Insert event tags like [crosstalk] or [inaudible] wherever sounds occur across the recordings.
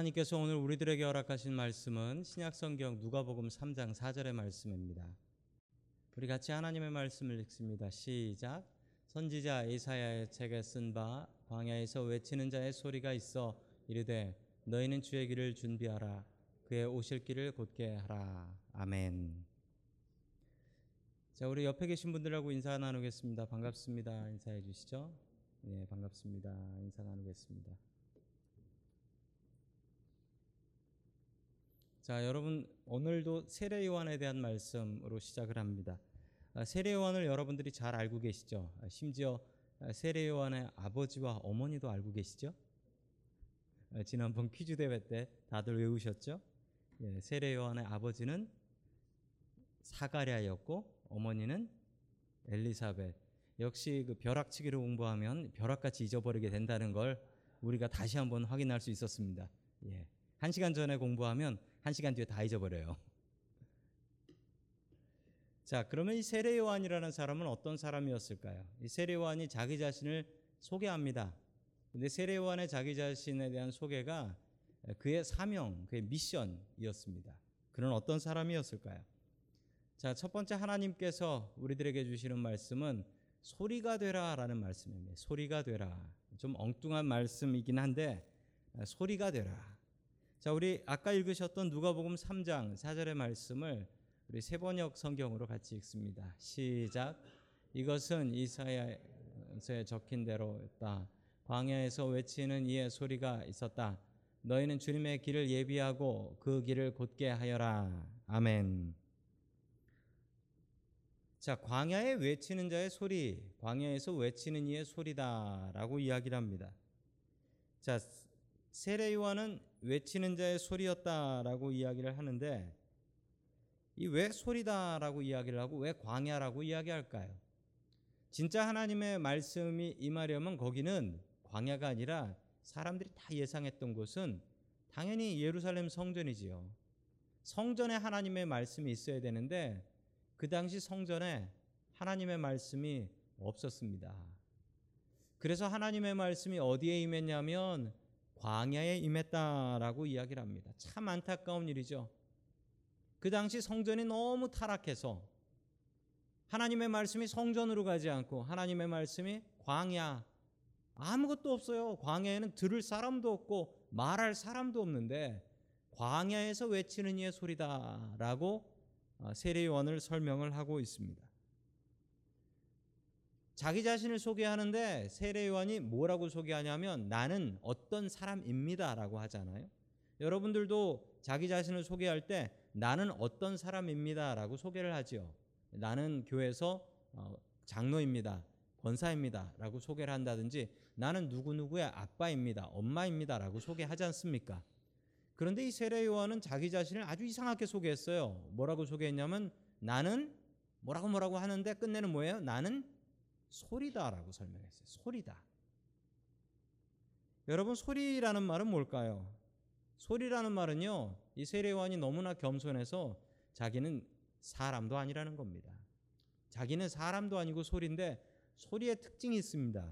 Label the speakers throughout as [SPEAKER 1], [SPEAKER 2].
[SPEAKER 1] 하나님께서 오늘 우리들에게 허락하신 말씀은 신약성경 누가복음 3장 4절의 말씀입니다. 우리 같이 하나님의 말씀을 읽습니다. 시작. 선지자 이사야의 책에 쓴 바 광야에서 외치는 자의 소리가 있어 이르되 너희는 주의 길을 준비하라 그의 오실 길을 곧게 하라. 아멘. 자, 우리 옆에 계신 분들하고 인사 나누겠습니다. 반갑습니다. 인사해 주시죠. 네, 반갑습니다. 인사 나누겠습니다. 자, 여러분 오늘도 세례 요한에 대한 말씀으로 시작을 합니다. 아, 세례 요한을 여러분들이 잘 알고 계시죠? 아, 심지어 아, 세례 요한의 아버지와 어머니도 알고 계시죠? 아, 지난번 퀴즈 대회 때 다들 외우셨죠? 예, 세례 요한의 아버지는 사가랴였고 어머니는 엘리사벳. 역시 그 벼락치기를 공부하면 벼락같이 잊어버리게 된다는 걸 우리가 다시 한번 확인할 수 있었습니다. 예. 한 시간 전에 공부하면 한 시간 뒤에 다 잊어버려요. 자, 그러면 이 세례 요한이라는 사람은 어떤 사람이었을까요? 이 세례 요한이 자기 자신을 소개합니다. 근데 세례 요한의 자기 자신에 대한 소개가 그의 사명, 그의 미션이었습니다. 그는 어떤 사람이었을까요? 자, 첫 번째 하나님께서 우리들에게 주시는 말씀은 소리가 되라라는 말씀입니다. 소리가 되라. 좀 엉뚱한 말씀이긴 한데 소리가 되라. 자, 우리 아까 읽으셨던 누가복음 3장 4절의 말씀을 우리 세번역 성경으로 같이 읽습니다. 시작. 이것은 이사야서에 적힌 대로였다. 광야에서 외치는 이의 소리가 있었다. 너희는 주님의 길을 예비하고 그 길을 곧게 하여라. 아멘. 자, 광야에 외치는 자의 소리, 광야에서 외치는 이의 소리다라고 이야기를 합니다. 자, 세례 요한은 외치는 자의 소리였다라고 이야기를 하는데 이 왜 소리다라고 이야기를 하고 왜 광야라고 이야기할까요? 진짜 하나님의 말씀이 임하려면 거기는 광야가 아니라 사람들이 다 예상했던 곳은 당연히 예루살렘 성전이지요. 성전에 하나님의 말씀이 있어야 되는데 그 당시 성전에 하나님의 말씀이 없었습니다. 그래서 하나님의 말씀이 어디에 임했냐면 광야에 임했다라고 이야기를 합니다. 참 안타까운 일이죠. 그 당시 성전이 너무 타락해서 하나님의 말씀이 성전으로 가지 않고 하나님의 말씀이 광야 아무것도 없어요. 광야에는 들을 사람도 없고 말할 사람도 없는데 광야에서 외치는 이의 소리다라고 세례 요한을 설명을 하고 있습니다. 자기 자신을 소개하는데 세례 요한이 뭐라고 소개하냐면 나는 어떤 사람입니다라고 하잖아요. 여러분들도 자기 자신을 소개할 때 나는 어떤 사람입니다라고 소개를 하지요. 나는 교회에서 장로입니다. 권사입니다라고 소개를 한다든지 나는 누구누구의 아빠입니다. 엄마입니다라고 소개하지 않습니까? 그런데 이 세례 요한은 자기 자신을 아주 이상하게 소개했어요. 뭐라고 소개했냐면 나는 뭐라고 뭐라고 하는데 끝내는 뭐예요? 나는 소리다라고 설명했어요. 소리다. 여러분 소리라는 말은 뭘까요? 소리라는 말은요. 이 세례 요한이 너무나 겸손해서 자기는 사람도 아니라는 겁니다. 자기는 사람도 아니고 소리인데 소리의 특징이 있습니다.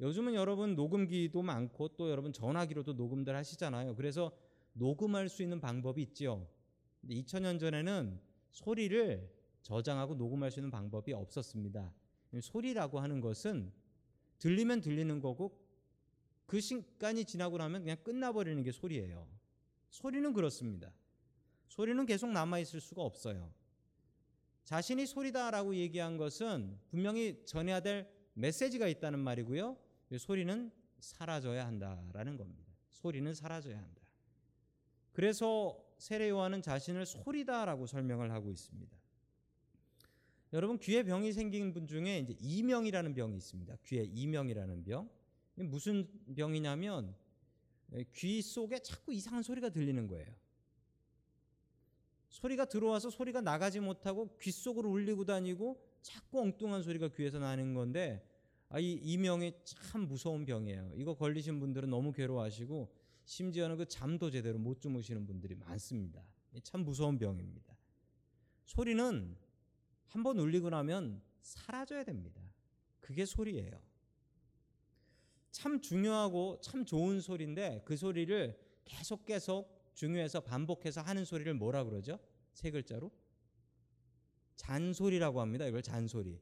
[SPEAKER 1] 요즘은 여러분 녹음기도 많고 또 여러분 전화기로도 녹음들 하시잖아요. 그래서 녹음할 수 있는 방법이 있지요. 근데 2000년 전에는 소리를 저장하고 녹음할 수 있는 방법이 없었습니다. 소리라고 하는 것은 들리면 들리는 거고 그 시간이 지나고 나면 그냥 끝나버리는 게 소리예요. 소리는 그렇습니다. 소리는 계속 남아있을 수가 없어요. 자신이 소리다라고 얘기한 것은 분명히 전해야 될 메시지가 있다는 말이고요. 소리는 사라져야 한다라는 겁니다. 소리는 사라져야 한다. 그래서 세례 요한은 자신을 소리다라고 설명을 하고 있습니다. 여러분 귀에 병이 생긴 분 중에 이제 이명이라는 병이 있습니다. 귀에 이명이라는 병. 무슨 병이냐면 귀 속에 자꾸 이상한 소리가 들리는 거예요. 소리가 들어와서 소리가 나가지 못하고 귀 속으로 울리고 다니고 자꾸 엉뚱한 소리가 귀에서 나는 건데 아, 이 이명이 참 무서운 병이에요. 이거 걸리신 분들은 너무 괴로워하시고 심지어는 그 잠도 제대로 못 주무시는 분들이 많습니다. 참 무서운 병입니다. 소리는 한 번 울리고 나면 사라져야 됩니다. 그게 소리예요. 참 중요하고 참 좋은 소리인데 그 소리를 계속 계속 중요해서 반복해서 하는 소리를 뭐라 그러죠? 세 글자로 잔소리라고 합니다. 이걸 잔소리.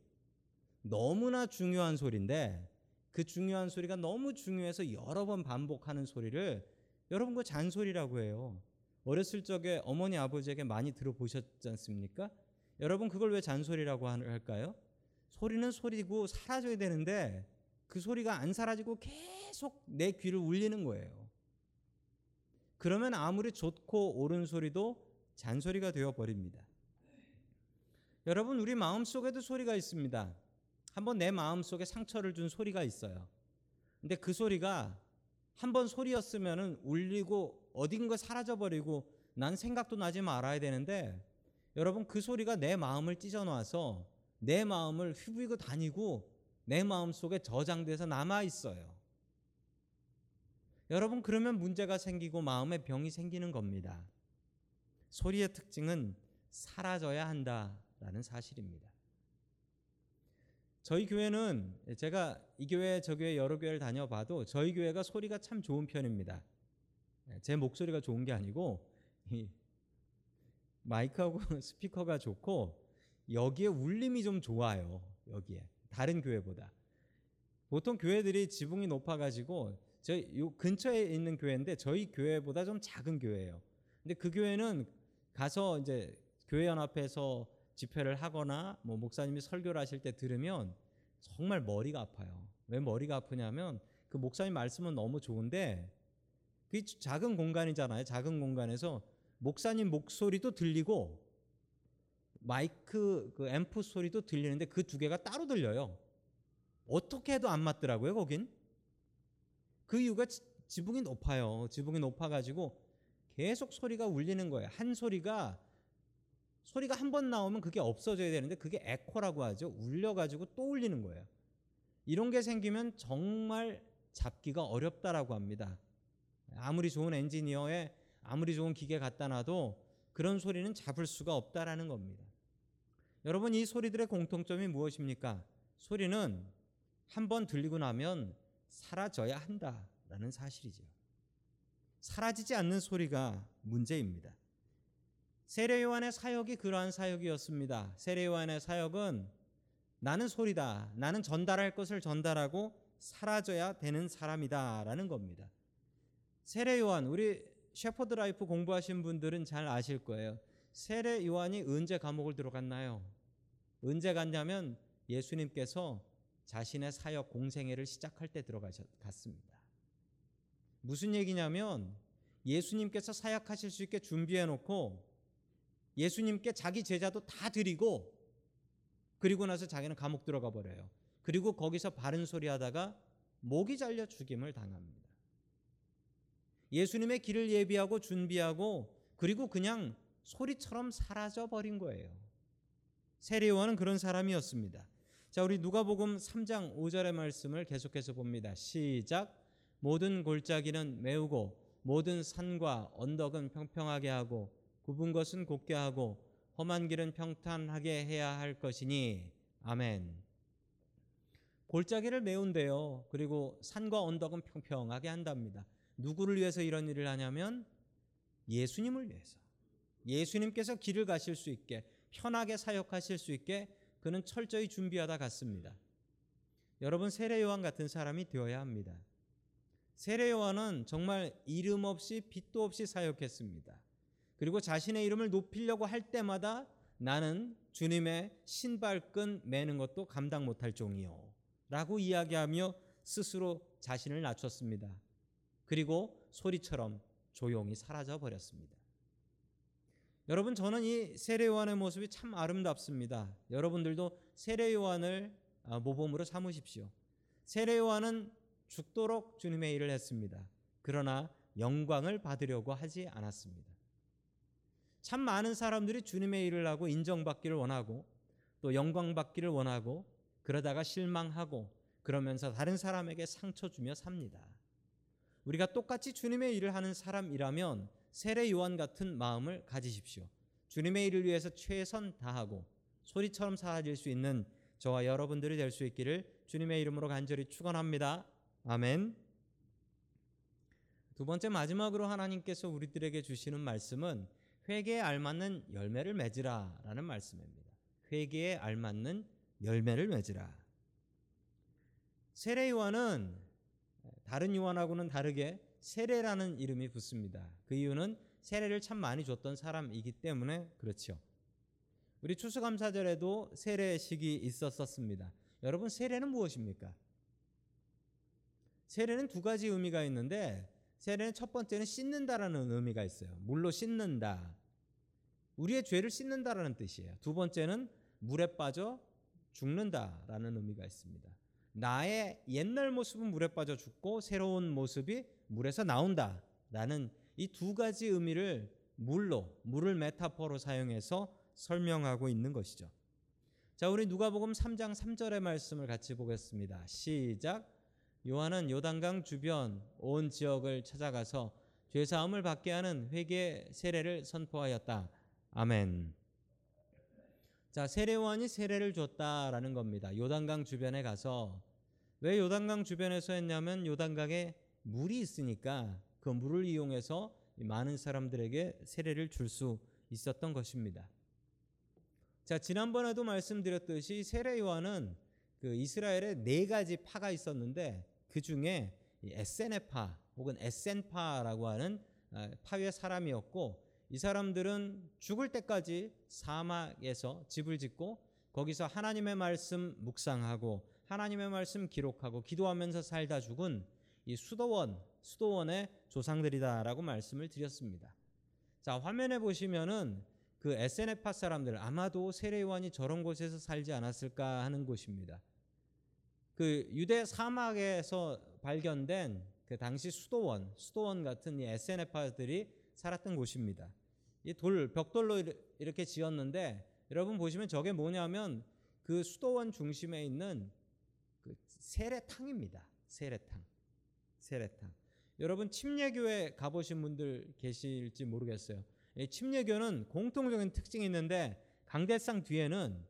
[SPEAKER 1] 너무나 중요한 소리인데 그 중요한 소리가 너무 중요해서 여러 번 반복하는 소리를 여러분 그 잔소리라고 해요. 어렸을 적에 어머니 아버지에게 많이 들어보셨지 않습니까? 여러분 그걸 왜 잔소리라고 할까요? 소리는 소리고 사라져야 되는데 그 소리가 안 사라지고 계속 내 귀를 울리는 거예요. 그러면 아무리 좋고 옳은 소리도 잔소리가 되어 버립니다. 여러분 우리 마음 속에도 소리가 있습니다. 한번 내 마음 속에 상처를 준 소리가 있어요. 근데 그 소리가 한번 소리였으면은 울리고 어딘가 사라져 버리고 난 생각도 나지 말아야 되는데 여러분 그 소리가 내 마음을 찢어 놔서 내 마음을 휘부이고 다니고 내 마음 속에 저장돼서 남아 있어요. 여러분 그러면 문제가 생기고 마음에 병이 생기는 겁니다. 소리의 특징은 사라져야 한다라는 사실입니다. 저희 교회는 제가 이 교회 저 교회 여러 교회를 다녀봐도 저희 교회가 소리가 참 좋은 편입니다. 제 목소리가 좋은 게 아니고 마이크하고 [laughs] 스피커가 좋고 여기에 울림이 좀 좋아요. 여기에 다른 교회보다 보통 교회들이 지붕이 높아가지고 저희 요 근처에 있는 교회인데 저희 교회보다 좀 작은 교회예요. 근데 그 교회는 가서 이제 교회 연합에서 집회를 하거나 뭐 목사님이 설교를 하실 때 들으면 정말 머리가 아파요. 왜 머리가 아프냐면 그 목사님 말씀은 너무 좋은데 그 작은 공간이잖아요. 작은 공간에서 목사님 목소리도 들리고 마이크 그 앰프 소리도 들리는데 그 두 개가 따로 들려요. 어떻게 해도 안 맞더라고요, 거긴. 그 이유가 지- 지붕이 높아요. 지붕이 높아가지고 계속 소리가 울리는 거예요. 한 소리가 소리가 한 번 나오면 그게 없어져야 되는데 그게 에코라고 하죠. 울려가지고 또 울리는 거예요. 이런 게 생기면 정말 잡기가 어렵다라고 합니다. 아무리 좋은 엔지니어에 아무리 좋은 기계 갖다 놔도 그런 소리는 잡을 수가 없다라는 겁니다. 여러분 이 소리들의 공통점이 무엇입니까? 소리는 한 번 들리고 나면 사라져야 한다라는 사실이죠. 사라지지 않는 소리가 문제입니다. 세례 요한의 사역이 그러한 사역이었습니다. 세례 요한의 사역은 나는 소리다. 나는 전달할 것을 전달하고 사라져야 되는 사람이다라는 겁니다. 세례 요한 우리 셰퍼드 라이프 공부하신 분들은 잘 아실 거예요. 세례 요한이 언제 감옥을 들어갔나요? 언제 갔냐면 예수님께서 자신의 사역 공생애를 시작할 때 들어갔습니다. 무슨 얘기냐면 예수님께서 사역하실 수 있게 준비해 놓고 예수님께 자기 제자도 다 드리고 그리고 나서 자기는 감옥 들어가 버려요. 그리고 거기서 바른 소리 하다가 목이 잘려 죽임을 당합니다. 예수님의 길을 예비하고 준비하고 그리고 그냥 소리처럼 사라져 버린 거예요. 세례요한은 그런 사람이었습니다. 자, 우리 누가복음 3장 5절의 말씀을 계속해서 봅니다. 시작. 모든 골짜기는 메우고 모든 산과 언덕은 평평하게 하고 굽은 것은 곱게 하고 험한 길은 평탄하게 해야 할 것이니 아멘. 골짜기를 메운대요. 그리고 산과 언덕은 평평하게 한답니다. 누구를 위해서 이런 일을 하냐면 예수님을 위해서. 예수님께서 길을 가실 수 있게 편하게 사역하실 수 있게 그는 철저히 준비하다 갔습니다. 여러분 세례 요한 같은 사람이 되어야 합니다. 세례 요한은 정말 이름 없이 빛도 없이 사역했습니다. 그리고 자신의 이름을 높이려고 할 때마다 나는 주님의 신발끈 매는 것도 감당 못할 종이요. 라고 이야기하며 스스로 자신을 낮췄습니다. 그리고 소리처럼 조용히 사라져 버렸습니다. 여러분 저는 이 세례 요한의 모습이 참 아름답습니다. 여러분들도 세례 요한을 아, 모범으로 삼으십시오. 세례 요한은 죽도록 주님의 일을 했습니다. 그러나 영광을 받으려고 하지 않았습니다. 참 많은 사람들이 주님의 일을 하고 인정받기를 원하고 또 영광받기를 원하고 그러다가 실망하고 그러면서 다른 사람에게 상처 주며 삽니다. 우리가 똑같이 주님의 일을 하는 사람이라면 세례 요한 같은 마음을 가지십시오. 주님의 일을 위해서 최선 다하고 소리처럼 사라질 수 있는 저와 여러분들이 될 수 있기를 주님의 이름으로 간절히 축원합니다. 아멘. 두 번째 마지막으로 하나님께서 우리들에게 주시는 말씀은 회개에 알맞는 열매를 맺으라라는 말씀입니다. 회개에 알맞는 열매를 맺으라. 세례 요한은 다른 요한하고는 다르게 세례라는 이름이 붙습니다. 그 이유는 세례를 참 많이 줬던 사람이기 때문에 그렇죠. 우리 추수감사절에도 세례식이 있었었습니다. 여러분 세례는 무엇입니까? 세례는 두 가지 의미가 있는데 세례는 첫 번째는 씻는다라는 의미가 있어요. 물로 씻는다. 우리의 죄를 씻는다라는 뜻이에요. 두 번째는 물에 빠져 죽는다라는 의미가 있습니다. 나의 옛날 모습은 물에 빠져 죽고 새로운 모습이 물에서 나온다 라는 이 두 가지 의미를 물로 물을 메타포로 사용해서 설명하고 있는 것이죠. 자, 우리 누가복음 3장 3절의 말씀을 같이 보겠습니다. 시작. 요한은 요단강 주변 온 지역을 찾아가서 죄 사함을 받게 하는 회개 세례를 선포하였다. 아멘. 자, 세례원이 세례를 줬다라는 겁니다. 요단강 주변에 가서 왜 요단강 주변에서 했냐면 요단강에 물이 있으니까 그 물을 이용해서 많은 사람들에게 세례를 줄 수 있었던 것입니다. 자, 지난번에도 말씀드렸듯이 세례 요한은 그 이스라엘에 네 가지 파가 있었는데 그 중에 에센파 혹은 에센파라고 하는 아, 파의 사람이었고 이 사람들은 죽을 때까지 사막에서 집을 짓고 거기서 하나님의 말씀 묵상하고 하나님의 말씀 기록하고 기도하면서 살다 죽은 이 수도원 수도원의 조상들이다라고 말씀을 드렸습니다. 자 화면에 보시면은 그 에세네파 사람들 아마도 세례요한이 저런 곳에서 살지 않았을까 하는 곳입니다. 그 유대 사막에서 발견된 그 당시 수도원, 수도원 같은 이 에세네파들이 살았던 곳입니다. 이 돌 벽돌로 이렇게 지었는데 여러분 보시면 저게 뭐냐면 그 수도원 중심에 있는 그 세례탕입니다. 세례탕. 세례탕. 여러분 침례교회 가보신 분들 계실지 모르겠어요. 침례교는 공통적인 특징이 있는데 강대상 뒤에는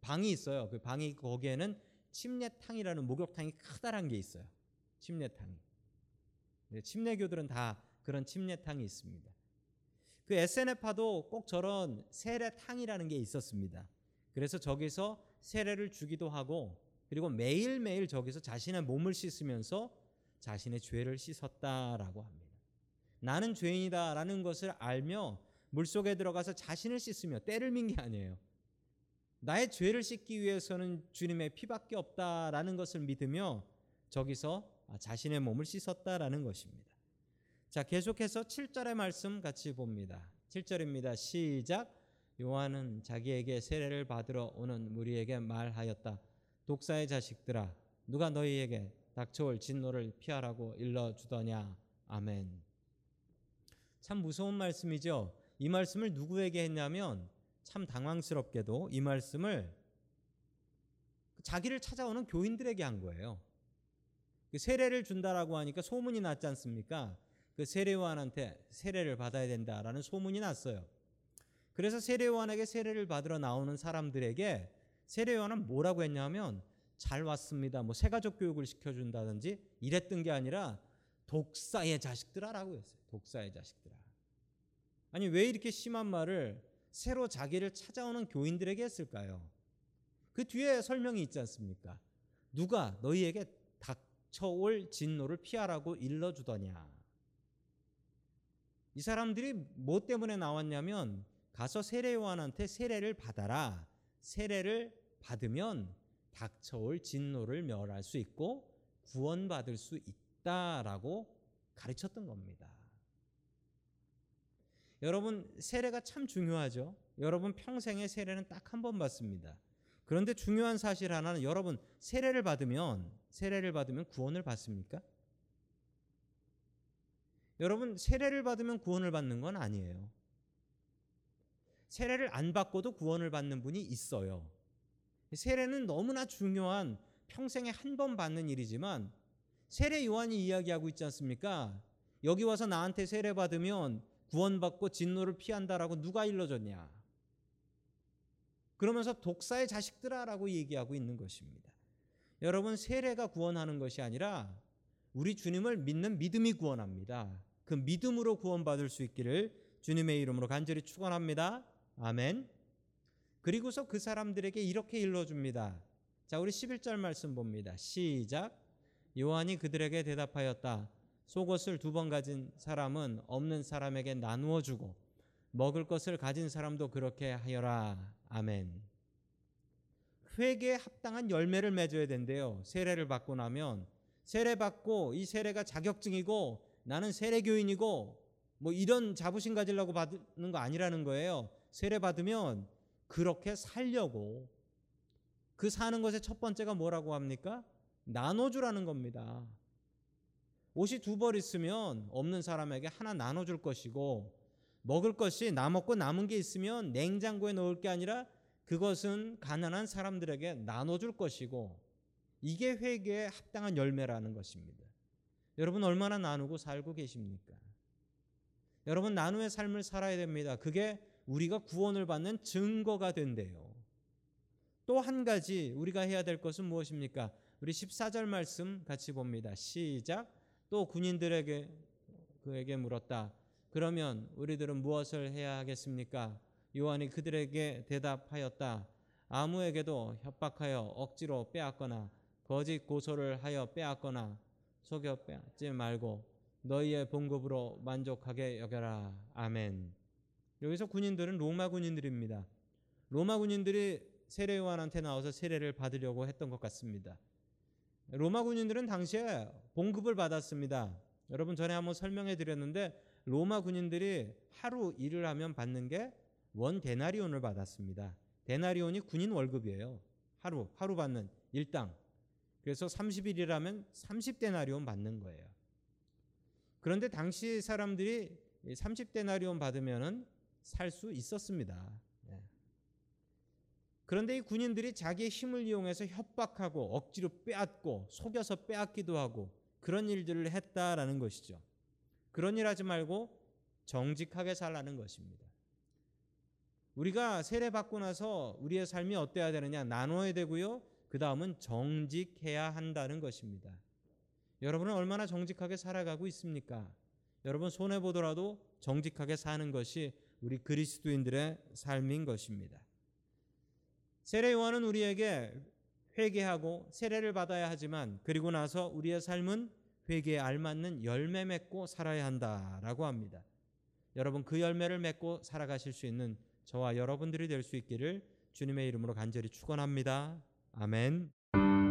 [SPEAKER 1] 방이 있어요. 그 방이 거기에는 침례탕이라는 목욕탕이 커다란 게 있어요. 침례탕이. 침례교들은 다 그런 침례탕이 있습니다. 그 SNF파도 꼭 저런 세례탕이라는 게 있었습니다. 그래서 저기서 세례를 주기도 하고 그리고 매일매일 저기서 자신의 몸을 씻으면서 자신의 죄를 씻었다라고 합니다. 나는 죄인이다라는 것을 알며 물속에 들어가서 자신을 씻으며 때를 민 게 아니에요. 나의 죄를 씻기 위해서는 주님의 피밖에 없다라는 것을 믿으며 저기서 자신의 몸을 씻었다라는 것입니다. 자, 계속해서 7절의 말씀 같이 봅니다. 7절입니다. 시작. 요한은 자기에게 세례를 받으러 오는 무리에게 말하였다. 독사의 자식들아, 누가 너희에게 닥쳐올 진노를 피하라고 일러 주더냐. 아멘. 참 무서운 말씀이죠. 이 말씀을 누구에게 했냐면 참 당황스럽게도 이 말씀을 자기를 찾아오는 교인들에게 한 거예요. 그 세례를 준다라고 하니까 소문이 났지 않습니까? 그 세례요한한테 세례를 받아야 된다라는 소문이 났어요. 그래서 세례요한에게 세례를 받으러 나오는 사람들에게 세례요한은 뭐라고 했냐면 잘 왔습니다. 뭐 세가족 교육을 시켜준다든지 이랬던 게 아니라 독사의 자식들아라고 했어요. 독사의 자식들아. 아니 왜 이렇게 심한 말을 새로 자기를 찾아오는 교인들에게 했을까요? 그 뒤에 설명이 있지 않습니까? 누가 너희에게 닥쳐올 진노를 피하라고 일러주더냐. 이 사람들이 뭐 때문에 나왔냐면 가서 세례요한한테 세례를 받아라. 세례를 받으면 닥쳐올 진노를 멸할 수 있고 구원받을 수 있다라고 가르쳤던 겁니다. 여러분 세례가 참 중요하죠. 여러분 평생의 세례는 딱 한 번 받습니다. 그런데 중요한 사실 하나는 여러분 세례를 받으면 세례를 받으면 구원을 받습니까? 여러분 세례를 받으면 구원을 받는 건 아니에요. 세례를 안 받고도 구원을 받는 분이 있어요. 세례는 너무나 중요한 평생에 한 번 받는 일이지만 세례 요한이 이야기하고 있지 않습니까? 여기 와서 나한테 세례 받으면 구원받고 진노를 피한다라고 누가 일러줬냐? 그러면서 독사의 자식들아라고 얘기하고 있는 것입니다. 여러분 세례가 구원하는 것이 아니라 우리 주님을 믿는 믿음이 구원합니다. 그 믿음으로 구원받을 수 있기를 주님의 이름으로 간절히 축원합니다. 아멘. 그리고서 그 사람들에게 이렇게 일러줍니다. 자, 우리 11절 말씀 봅니다. 시작. 요한이 그들에게 대답하였다. 속옷을 두 번 가진 사람은 없는 사람에게 나누어 주고 먹을 것을 가진 사람도 그렇게 하여라. 아멘. 회개에 합당한 열매를 맺어야 된대요. 세례를 받고 나면 세례 받고 이 세례가 자격증이고 나는 세례 교인이고 뭐 이런 자부심 가지려고 받는 거 아니라는 거예요. 세례 받으면 그렇게 살려고 그 사는 것의 첫 번째가 뭐라고 합니까? 나눠주라는 겁니다. 옷이 두 벌 있으면 없는 사람에게 하나 나눠줄 것이고 먹을 것이 나 먹고 남은 게 있으면 냉장고에 넣을 게 아니라 그것은 가난한 사람들에게 나눠줄 것이고 이게 회개에 합당한 열매라는 것입니다. 여러분 얼마나 나누고 살고 계십니까? 여러분 나눔의 삶을 살아야 됩니다. 그게 우리가 구원을 받는 증거가 된대요. 또 한 가지 우리가 해야 될 것은 무엇입니까? 우리 14절 말씀 같이 봅니다. 시작. 또 군인들에게 그에게 물었다. 그러면 우리들은 무엇을 해야 하겠습니까? 요한이 그들에게 대답하였다. 아무에게도 협박하여 억지로 빼앗거나 거짓 고소를 하여 빼앗거나 속여 빼앗지 말고 너희의 봉급으로 만족하게 여겨라. 아멘. 여기서 군인들은 로마 군인들입니다. 로마 군인들이 세례 요한한테 나와서 세례를 받으려고 했던 것 같습니다. 로마 군인들은 당시에 봉급을 받았습니다. 여러분 전에 한번 설명해 드렸는데 로마 군인들이 하루 일을 하면 받는 게 원 데나리온을 받았습니다. 데나리온이 군인 월급이에요. 하루 하루 받는 일당. 그래서 30일이라면 30데나리온 받는 거예요. 그런데 당시 사람들이 30데나리온 받으면은 살 수 있었습니다. 예. 그런데 이 군인들이 자기의 힘을 이용해서 협박하고 억지로 빼앗고 속여서 빼앗기도 하고 그런 일들을 했다라는 것이죠. 그런 일 하지 말고 정직하게 살라는 것입니다. 우리가 세례 받고 나서 우리의 삶이 어때야 되느냐 나눠야 되고요. 그 다음은 정직해야 한다는 것입니다. 여러분은 얼마나 정직하게 살아가고 있습니까? 여러분 손해 보더라도 정직하게 사는 것이 우리 그리스도인들의 삶인 것입니다. 세례 요한은 우리에게 회개하고 세례를 받아야 하지만 그리고 나서 우리의 삶은 회개에 알맞는 열매 맺고 살아야 한다라고 합니다. 여러분 그 열매를 맺고 살아가실 수 있는 저와 여러분들이 될 수 있기를 주님의 이름으로 간절히 축원합니다. 아멘.